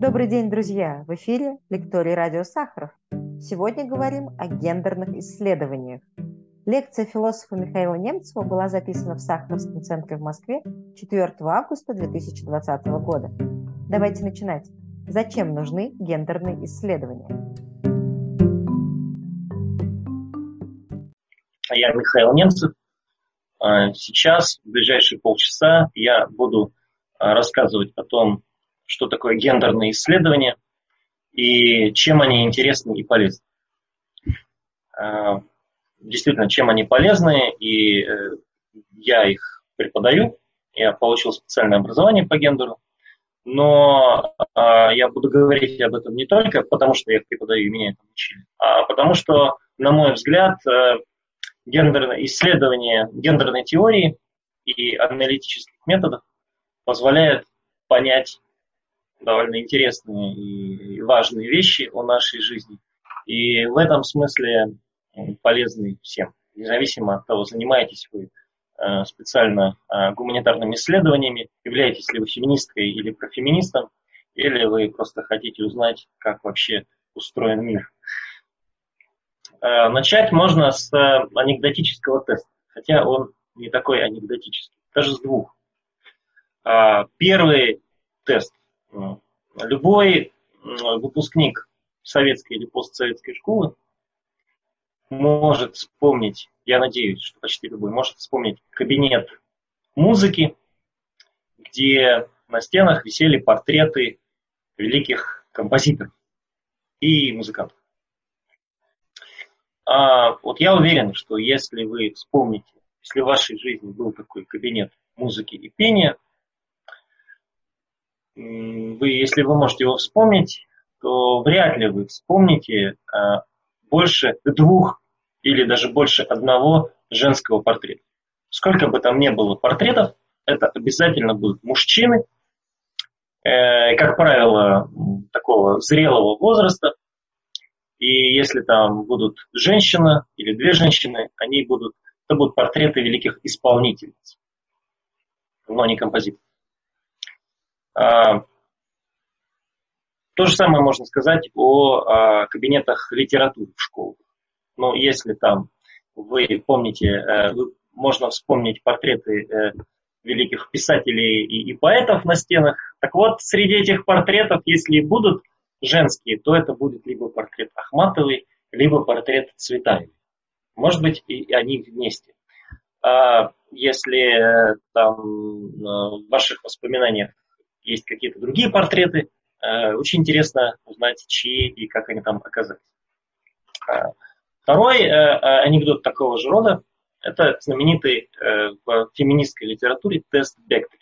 Добрый день, друзья! В эфире Лекторий Радио Сахаров. Сегодня говорим о гендерных исследованиях. Лекция философа Михаила Немцева была записана в Сахаровском центре в Москве 4 августа 2020 года. Давайте начинать. Зачем нужны гендерные исследования? Я Михаил Немцев. А, сейчас, в ближайшие полчаса, я буду а, рассказывать о том, что такое гендерные исследования и чем они интересны и полезны. А, действительно, чем они полезны, и э, я их преподаю. Я получил специальное образование по гендеру, но я буду говорить об этом не только потому, что я их преподаю и меня этому учили, а потому что, на мой взгляд, э, гендерное исследование гендерной теории и аналитических методов позволяет понять довольно интересные и важные вещи о нашей жизни. И в этом смысле полезны всем, независимо от того, занимаетесь вы э, специально э, гуманитарными исследованиями, являетесь ли вы феминисткой или профеминистом, или вы просто хотите узнать, как вообще устроен мир. Э, начать можно с анекдотического теста, хотя он не такой анекдотический, даже с двух. Первый тест Любой выпускник советской или постсоветской школы может вспомнить, я надеюсь, что почти любой, может вспомнить кабинет музыки, где на стенах висели портреты великих композиторов и музыкантов. А вот я уверен, что если вы вспомните, если в вашей жизни был такой кабинет музыки и пения – вы, если вы можете его вспомнить, то вряд ли вы вспомните а, больше двух или даже больше одного женского портрета. Сколько бы там ни было портретов, это обязательно будут мужчины, э, как правило, такого зрелого возраста. И если там будут женщина или две женщины, они будут, это будут портреты великих исполнительниц, но не композиторов. А, то же самое можно сказать о а, кабинетах литературы в школах. Но если там вы помните, э, можно вспомнить портреты э, великих писателей и, и поэтов на стенах. Так вот, среди этих портретов, если и будут женские, то это будет либо портрет Ахматовой, либо портрет Цветаевой. Может быть, и они вместе. А если э, там в ваших воспоминаниях есть какие-то другие портреты. Э, очень интересно узнать, чьи и как они там оказались. А, второй э, анекдот такого же рода – это знаменитый э, в феминистской литературе тест Бектель.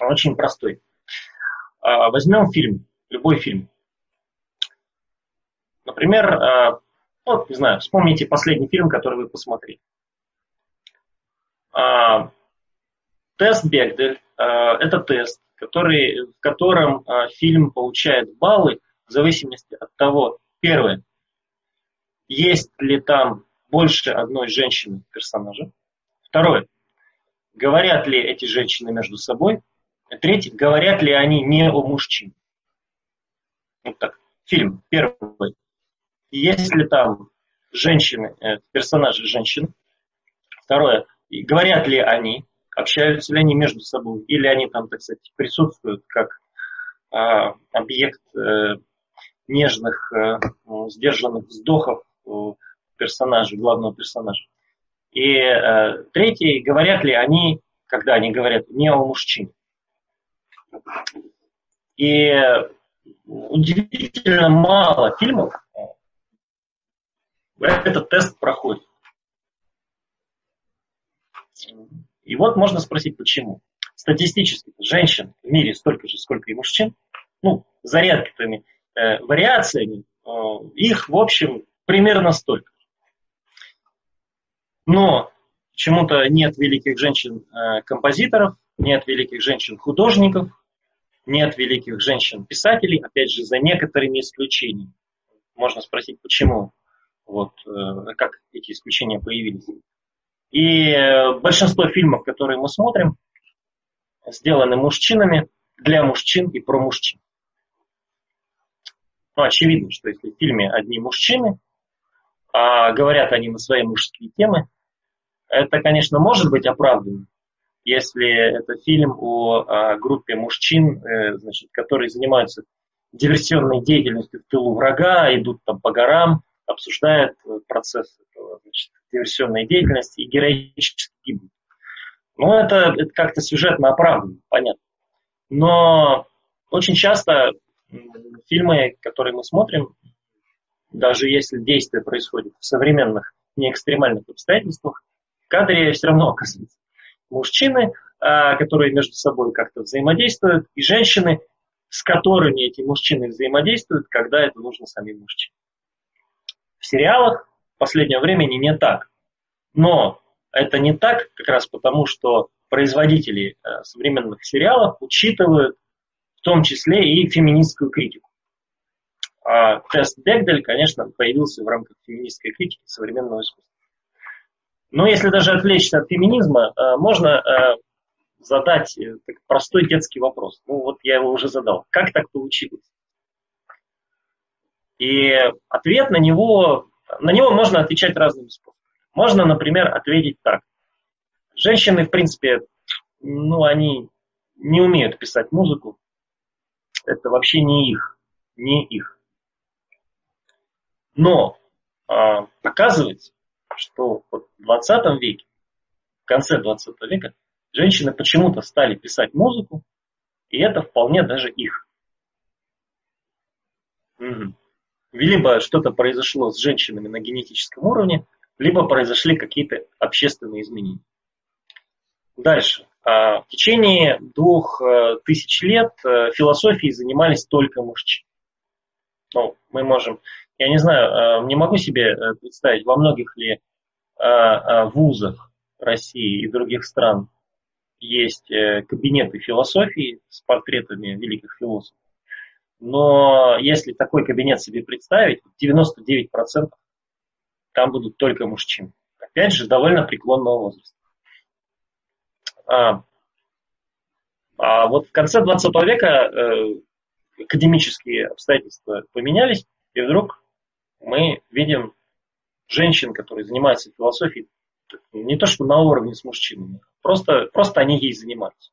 Он очень простой. Возьмем фильм, любой фильм. Например, вот, не знаю, вспомните последний фильм, который вы посмотрели. Тест Бегдель э, – это тест, который, в котором э, фильм получает баллы в зависимости от того, первое, есть ли там больше одной женщины персонажа. Второе, говорят ли эти женщины между собой. Третье, говорят ли они не о мужчине. Вот так. Фильм первый. Есть ли там женщины, э, персонажи женщины. Второе, говорят ли они общаются ли они между собой, или они там, так сказать, присутствуют как а, объект э, нежных, э, сдержанных вздохов э, персонажа, главного персонажа. И э, третий, говорят ли они, когда они говорят не о мужчине. И удивительно мало фильмов этот тест проходит. И вот можно спросить, почему. Статистически женщин в мире столько же, сколько и мужчин. Ну, за редкими э, вариациями, э, их, в общем, примерно столько. Но почему-то нет великих женщин-композиторов, э, нет великих женщин-художников, нет великих женщин-писателей, опять же, за некоторыми исключениями. Можно спросить, почему, вот, э, как эти исключения появились. И э, большинство фильмов, которые мы смотрим, сделаны мужчинами, для мужчин и про мужчин. Ну, очевидно, что если в фильме одни мужчины, а говорят они на свои мужские темы, это, конечно, может быть оправданно, если это фильм о, о группе мужчин, э, значит, которые занимаются диверсионной деятельностью в тылу врага, идут там по горам, обсуждают э, процесс этого, значит, диверсионной деятельности и героически гибнут. Ну, это, это как-то сюжетно оправдано, понятно. Но очень часто фильмы, которые мы смотрим, даже если действие происходит в современных, не экстремальных обстоятельствах, в кадре все равно оказывается мужчины, а, которые между собой как-то взаимодействуют, и женщины, с которыми эти мужчины взаимодействуют, когда это нужно самим мужчинам. В сериалах в последнее время не так. Но это не так как раз потому, что производители э, современных сериалов учитывают в том числе и феминистскую критику. А тест Бегдель, конечно, появился в рамках феминистской критики современного искусства. Но если даже отвлечься от феминизма, э, можно э, задать простой детский вопрос. Ну вот я его уже задал. Как так получилось? И ответ на него, на него можно отвечать разными способами. Можно, например, ответить так. Женщины, в принципе, ну, они не умеют писать музыку. Это вообще не их. Не их. Но а, оказывается, что вот в 20 веке, в конце 20 века, женщины почему-то стали писать музыку, и это вполне даже их. Угу. Либо что-то произошло с женщинами на генетическом уровне, либо произошли какие-то общественные изменения. Дальше. А, в течение двух э, тысяч лет э, философией занимались только мужчины. Ну, мы можем, я не знаю, э, не могу себе представить, во многих ли вузах России и других стран есть кабинеты философии с портретами великих философов. Но если такой кабинет себе представить, 99% там будут только мужчины. Опять же, довольно преклонного возраста. А, а вот в конце 20 века э, академические обстоятельства поменялись, и вдруг мы видим женщин, которые занимаются философией, не то что на уровне с мужчинами, просто, просто они ей занимаются.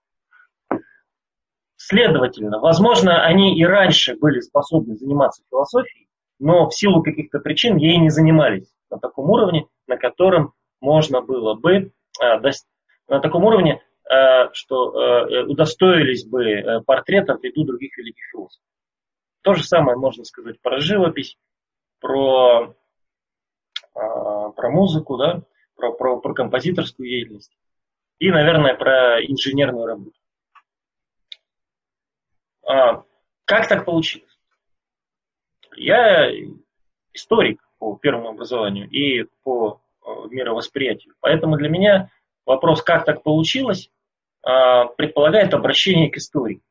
Следовательно, возможно, они и раньше были способны заниматься философией, но в силу каких-то причин ей не занимались на таком уровне, на котором можно было бы э, на таком уровне, э, что э, удостоились бы портрета в ряду других великих философов. То же самое можно сказать про живопись, про, про музыку, да, про, про, про композиторскую деятельность и, наверное, про инженерную работу. А, как так получилось? Я историк по первому образованию и по э, мировосприятию. Поэтому для меня вопрос, как так получилось, а, предполагает обращение к истории.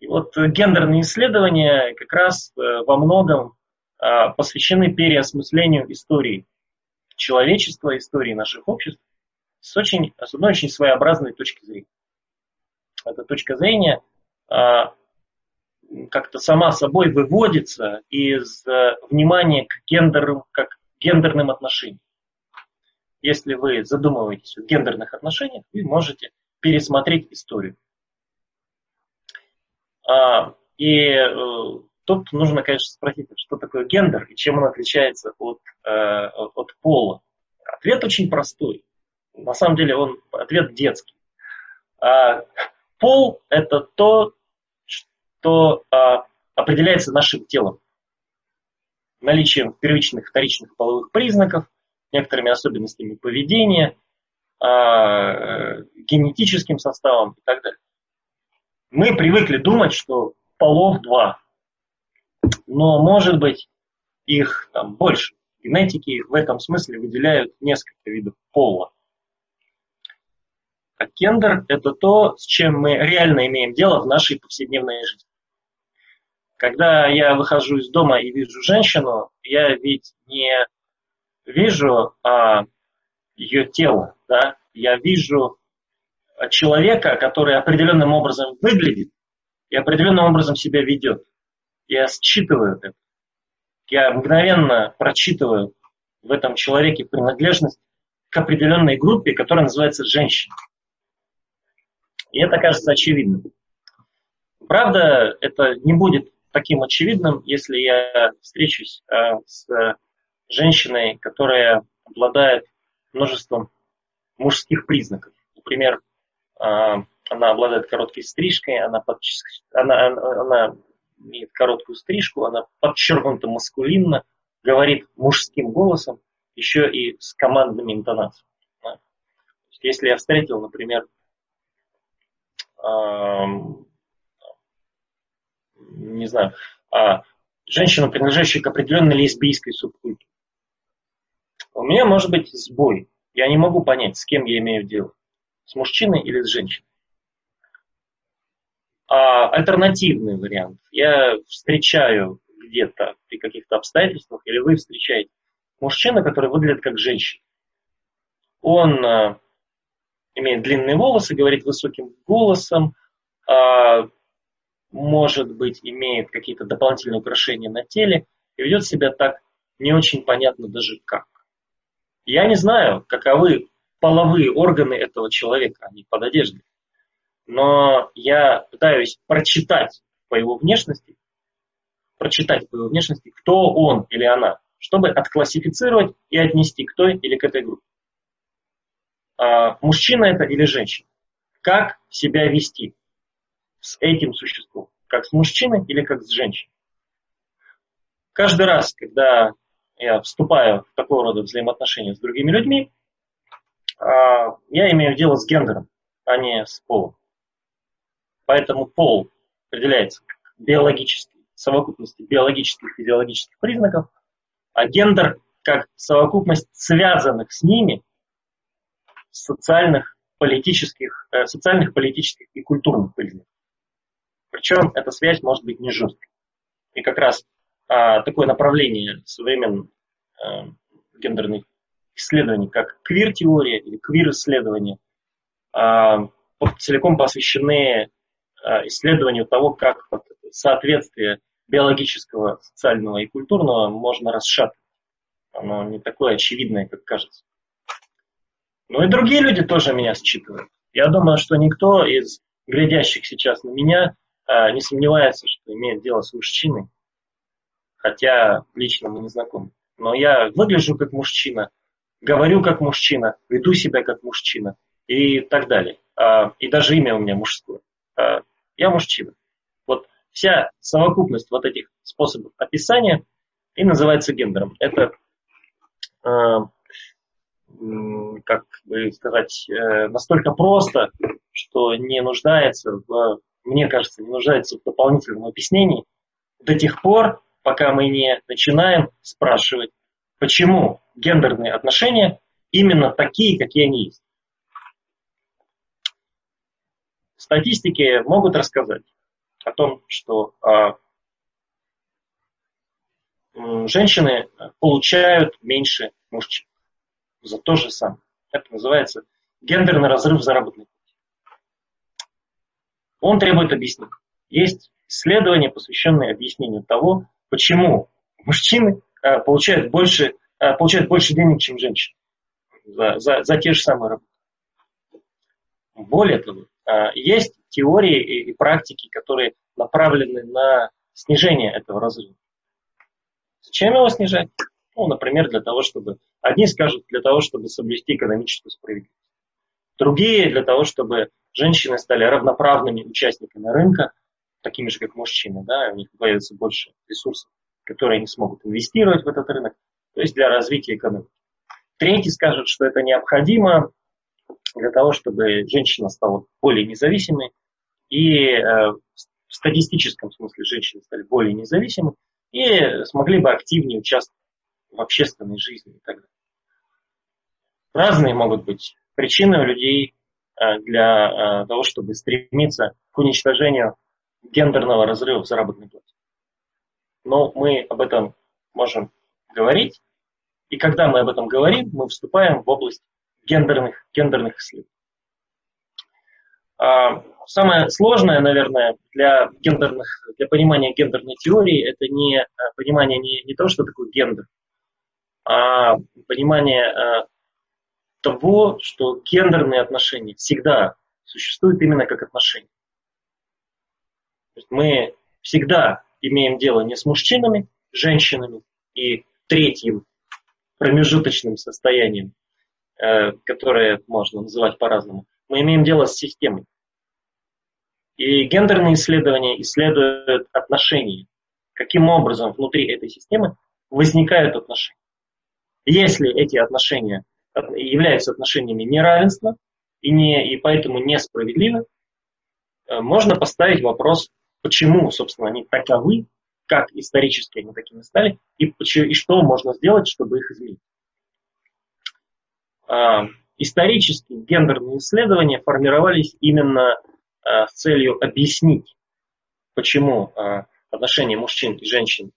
И вот гендерные исследования как раз э, во многом а, посвящены переосмыслению истории человечества, истории наших обществ с, очень, с одной очень своеобразной точки зрения. Эта точка зрения а, как-то сама собой выводится из э, внимания к гендерным, как гендерным отношениям. Если вы задумываетесь о гендерных отношениях, вы можете пересмотреть историю. А, и э, тут нужно, конечно, спросить, что такое гендер и чем он отличается от, э, от пола. Ответ очень простой. На самом деле он ответ детский. А, пол – это то, то а, определяется нашим телом. Наличием первичных, вторичных половых признаков, некоторыми особенностями поведения, а, генетическим составом и так далее. Мы привыкли думать, что полов два, но может быть их там больше. Генетики в этом смысле выделяют несколько видов пола. А гендер – это то, с чем мы реально имеем дело в нашей повседневной жизни. Когда я выхожу из дома и вижу женщину, я ведь не вижу а, ее тело, да? я вижу человека, который определенным образом выглядит и определенным образом себя ведет. я считываю это. Я мгновенно прочитываю в этом человеке принадлежность к определенной группе, которая называется женщина. И это кажется очевидным. Правда, это не будет таким очевидным, если я встречусь э, с женщиной, которая обладает множеством мужских признаков. Например, э, она обладает короткой стрижкой, она, под, она, она имеет короткую стрижку, она подчеркнута маскулинно, говорит мужским голосом, еще и с командными интонациями. Да. Если я встретил, например, не знаю, а, женщину, принадлежащую к определенной лесбийской субкультуре. У меня может быть сбой. Я не могу понять, с кем я имею дело. С мужчиной или с женщиной. А альтернативный вариант. Я встречаю где-то при каких-то обстоятельствах, или вы встречаете мужчину, который выглядит как женщина. Он а, имеет длинные волосы, говорит высоким голосом, а, может быть, имеет какие-то дополнительные украшения на теле и ведет себя так не очень понятно даже как. Я не знаю, каковы половые органы этого человека, они под одеждой. Но я пытаюсь прочитать по его внешности, прочитать по его внешности, кто он или она, чтобы отклассифицировать и отнести к той или к этой группе. А, мужчина это или женщина? Как себя вести? С этим существом, как с мужчиной или как с женщиной. Каждый раз, когда я вступаю в такого рода взаимоотношения с другими людьми, а, я имею дело с гендером, а не с полом. Поэтому пол определяется как биологический, совокупности биологических и физиологических признаков, а гендер как совокупность связанных с ними социальных, политических, э, социальных, политических и культурных признаков. Причем эта связь может быть не жесткой. И как раз а, такое направление современных а, гендерных исследований, как квир-теория или квир-исследования, а, целиком посвящены а, исследованию того, как вот, соответствие биологического, социального и культурного можно расшатывать. Оно не такое очевидное, как кажется. Ну и другие люди тоже меня считывают. Я думаю, что никто из глядящих сейчас на меня не сомневается, что имеет дело с мужчиной, хотя лично мы не знакомы. Но я выгляжу как мужчина, говорю как мужчина, веду себя как мужчина и так далее. А, и даже имя у меня мужское. А, я мужчина. Вот вся совокупность вот этих способов описания и называется гендером. Это, как бы сказать, э, настолько просто, что не нуждается в мне кажется, не нуждается в дополнительном объяснении до тех пор, пока мы не начинаем спрашивать, почему гендерные отношения именно такие, какие они есть. Статистики могут рассказать о том, что а, женщины получают меньше мужчин за то же самое. Это называется гендерный разрыв заработной он требует объяснений. Есть исследования, посвященные объяснению того, почему мужчины а, получают больше, а, получают больше денег, чем женщины за, за, за те же самые работы. Более того, а, есть теории и, и практики, которые направлены на снижение этого разрыва. Зачем его снижать? Ну, например, для того, чтобы... Одни скажут, для того, чтобы соблюсти экономическую справедливость. Другие для того, чтобы женщины стали равноправными участниками рынка, такими же, как мужчины, да, у них появится больше ресурсов, которые они смогут инвестировать в этот рынок, то есть для развития экономики. Третий скажет, что это необходимо для того, чтобы женщина стала более независимой, и э, в статистическом смысле женщины стали более независимы и смогли бы активнее участвовать в общественной жизни и так далее. Разные могут быть причины у людей для э, того, чтобы стремиться к уничтожению гендерного разрыва в заработной плате. Но мы об этом можем говорить, и когда мы об этом говорим, мы вступаем в область гендерных, гендерных исследований. А, самое сложное, наверное, для гендерных, для понимания гендерной теории, это не понимание не, не того, что такое гендер, а понимание того, что гендерные отношения всегда существуют именно как отношения. мы всегда имеем дело не с мужчинами, женщинами и третьим промежуточным состоянием, э, которое можно называть по-разному. Мы имеем дело с системой. И гендерные исследования исследуют отношения. Каким образом внутри этой системы возникают отношения. Если эти отношения являются отношениями неравенства и, не, и поэтому несправедливы, э, можно поставить вопрос, почему, собственно, они таковы, как исторически они такими стали, и, и что можно сделать, чтобы их изменить. А, исторически гендерные исследования формировались именно а, с целью объяснить, почему а, отношения мужчин и женщин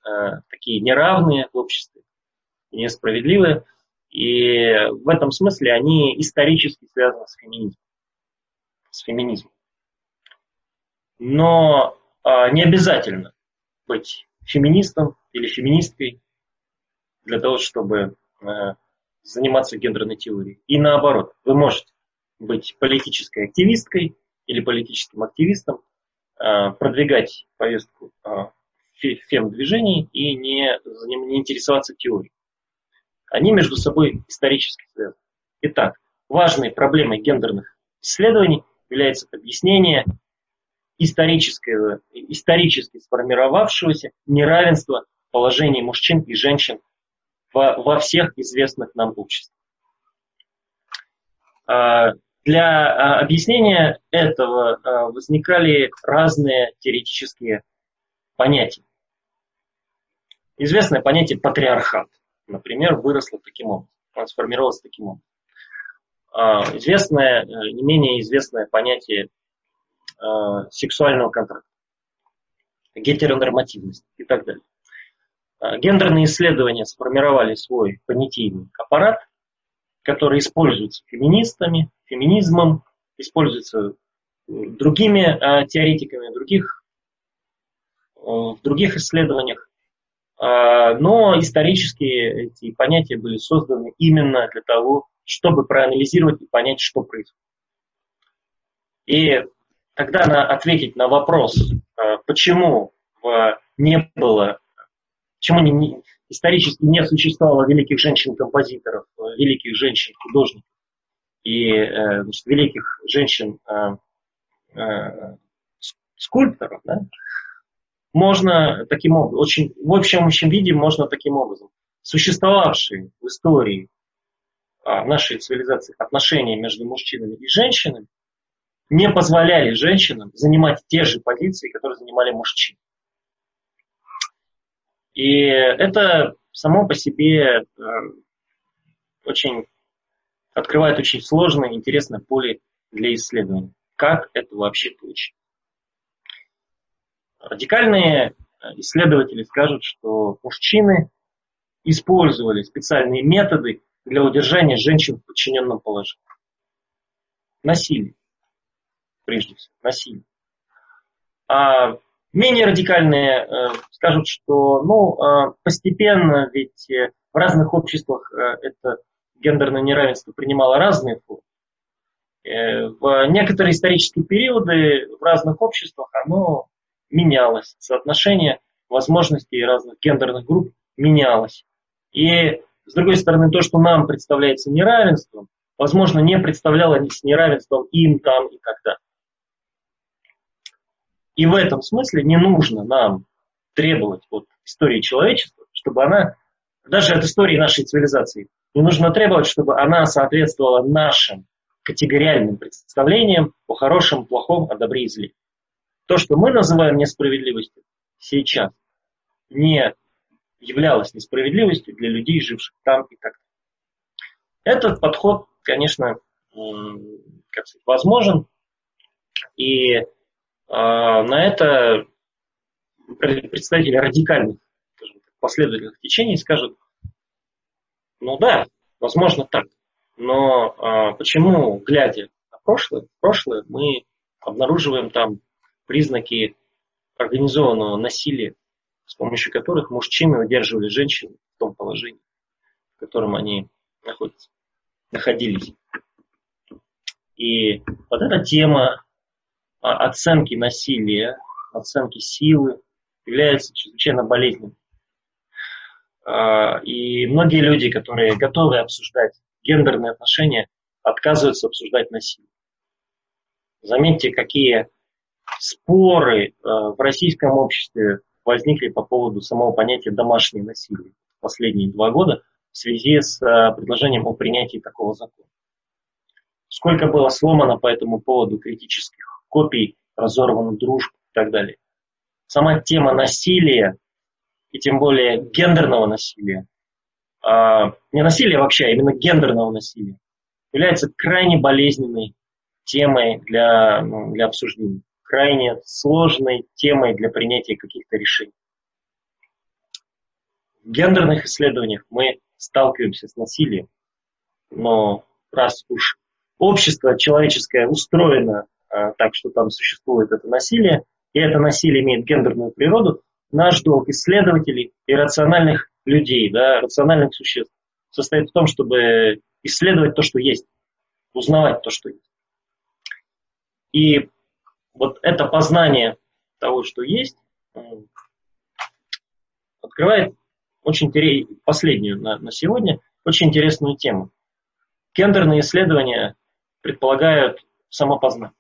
такие неравные в обществе, несправедливые, и в этом смысле они исторически связаны с феминизмом. С феминизмом. Но а, не обязательно быть феминистом или феминисткой для того, чтобы а, заниматься гендерной теорией. И наоборот, вы можете быть политической активисткой или политическим активистом, а, продвигать повестку а, фем-движений и не, не интересоваться теорией. Они между собой исторически связаны. Итак, важной проблемой гендерных исследований является объяснение исторического, исторически сформировавшегося неравенства положений мужчин и женщин во, во всех известных нам обществах. А, для а, объяснения этого а, возникали разные теоретические понятия. Известное понятие патриархат – например, выросла таким образом, она сформировалась таким образом. А, известное, э, не менее известное понятие а, сексуального контракта, гетеронормативность и так далее. А, гендерные исследования сформировали свой понятийный аппарат, который используется феминистами, феминизмом, используется другими теоретиками других, в других исследованиях. А, но исторически эти понятия были созданы именно для того, чтобы проанализировать и понять, что происходит. И тогда на, ответить на вопрос, а, почему не было, почему не, не, исторически не существовало великих женщин-композиторов, великих женщин-художников и э, значит, великих женщин-скульпторов, да, можно таким образом, очень, в общем, общем виде можно таким образом. Существовавшие в истории а, нашей цивилизации отношения между мужчинами и женщинами не позволяли женщинам занимать те же позиции, которые занимали мужчины. И это само по себе э, очень открывает очень сложное, интересное поле для исследования. Как это вообще получить? Радикальные э, исследователи скажут, что мужчины использовали специальные методы для удержания женщин в подчиненном положении. Насилие, прежде всего, насилие. А менее радикальные э, скажут, что ну, э, постепенно, ведь в разных обществах это гендерное неравенство принимало разные формы. В некоторые исторические периоды в разных обществах оно менялось, соотношение возможностей разных гендерных групп менялось. И, с другой стороны, то, что нам представляется неравенством, возможно, не представляло с неравенством им там и тогда. И в этом смысле не нужно нам требовать от истории человечества, чтобы она, даже от истории нашей цивилизации, не нужно требовать, чтобы она соответствовала нашим категориальным представлениям о хорошем, плохом, о добре и зле. То, что мы называем несправедливостью сейчас, не являлось несправедливостью для людей, живших там и так далее. Этот подход, конечно, как сказать, возможен, и э, на это представители радикальных скажем последовательных течений скажут, ну да, возможно так, но э, почему, глядя на прошлое, прошлое мы обнаруживаем там признаки организованного насилия, с помощью которых мужчины удерживали женщин в том положении, в котором они находятся, находились. И вот эта тема оценки насилия, оценки силы является чрезвычайно болезненной. А, и многие люди, которые готовы обсуждать гендерные отношения, отказываются обсуждать насилие. Заметьте, какие споры э, в российском обществе возникли по поводу самого понятия домашнее насилие последние два года в связи с э, предложением о принятии такого закона. Сколько было сломано по этому поводу критических копий, разорванных дружб и так далее. Сама тема насилия, и тем более гендерного насилия, э, не насилия вообще, а именно гендерного насилия, является крайне болезненной темой для, ну, для обсуждения, крайне сложной темой для принятия каких-то решений. В гендерных исследованиях мы сталкиваемся с насилием, но раз уж общество человеческое устроено а, так, что там существует это насилие, и это насилие имеет гендерную природу, наш долг исследователей и рациональных людей, да, рациональных существ состоит в том, чтобы исследовать то, что есть, узнавать то, что есть. И вот это познание того, что есть, открывает очень последнюю на, на сегодня, очень интересную тему. Гендерные исследования предполагают самопознание.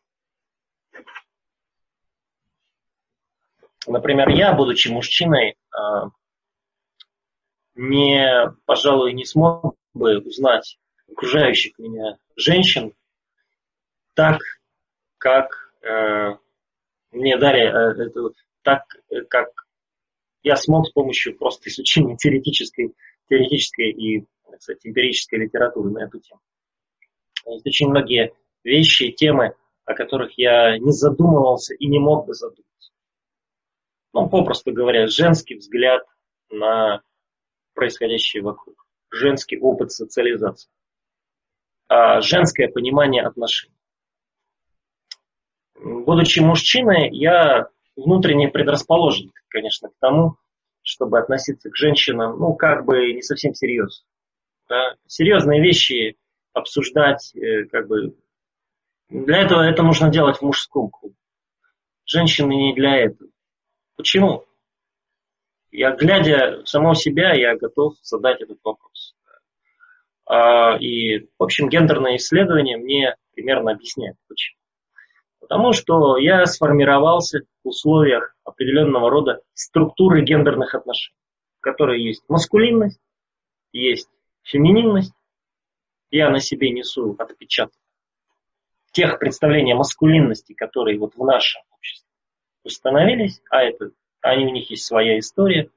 Например, я, будучи мужчиной, а, не, пожалуй, не смог бы узнать окружающих меня женщин так, как э, мне дали э, это, так, как я смог с помощью просто изучения теоретической, теоретической и, кстати, эмпирической литературы на эту тему. Есть очень многие вещи, темы, о которых я не задумывался и не мог бы задуматься. Ну, попросту говоря, женский взгляд на происходящее вокруг, женский опыт социализации, а женское понимание отношений. Будучи мужчиной, я внутренне предрасположен, конечно, к тому, чтобы относиться к женщинам, ну, как бы не совсем серьезно. Да? Серьезные вещи обсуждать, э, как бы, для этого это нужно делать в мужском клубе. Женщины не для этого. Почему? Я, глядя самого себя, я готов задать этот вопрос. А, и, в общем, гендерное исследование мне примерно объясняет, почему. Потому что я сформировался в условиях определенного рода структуры гендерных отношений, в которой есть маскулинность, есть фемининность. Я на себе несу отпечаток тех представлений о маскулинности, которые вот в нашем обществе установились, а это, они, у них есть своя история.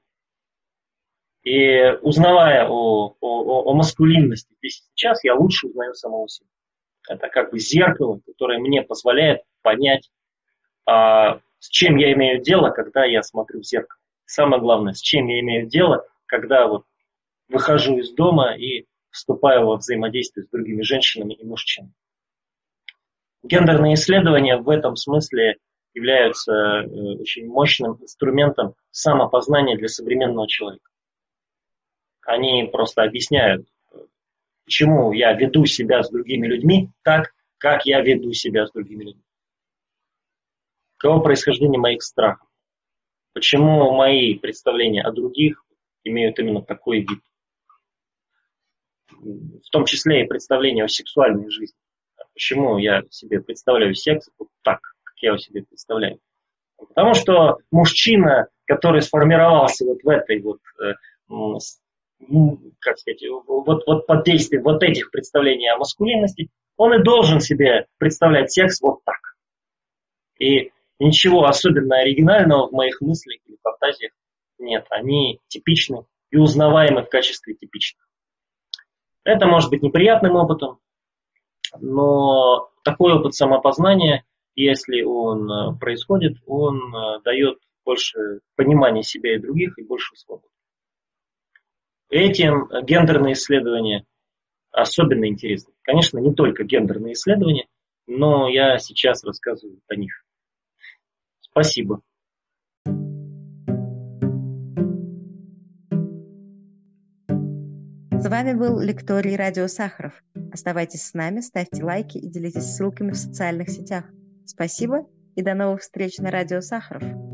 И узнавая о, о, о маскулинности здесь сейчас, я лучше узнаю самого себя. Это как бы зеркало, которое мне позволяет понять, а, с чем я имею дело, когда я смотрю в зеркало. Самое главное, с чем я имею дело, когда вот выхожу из дома и вступаю во взаимодействие с другими женщинами и мужчинами. Гендерные исследования в этом смысле являются э, очень мощным инструментом самопознания для современного человека. Они просто объясняют, почему я веду себя с другими людьми так, как я веду себя с другими людьми. Каково происхождение моих страхов? Почему мои представления о других имеют именно такой вид? В том числе и представления о сексуальной жизни. Почему я себе представляю секс вот так, как я его себе представляю? Потому что мужчина, который сформировался вот в этой вот э, как сказать, вот, вот под действием вот этих представлений о маскулинности, он и должен себе представлять секс вот так. И ничего особенно оригинального в моих мыслях или фантазиях нет. Они типичны и узнаваемы в качестве типичных. Это может быть неприятным опытом, но такой опыт самопознания, если он э, происходит, он э, дает больше понимания себя и других и больше свободы. Этим гендерные исследования особенно интересны. Конечно, не только гендерные исследования, но я сейчас рассказываю о них. Спасибо. С вами был Лекторий Радио Сахаров. Оставайтесь с нами, ставьте лайки и делитесь ссылками в социальных сетях. Спасибо и до новых встреч на Радио Сахаров.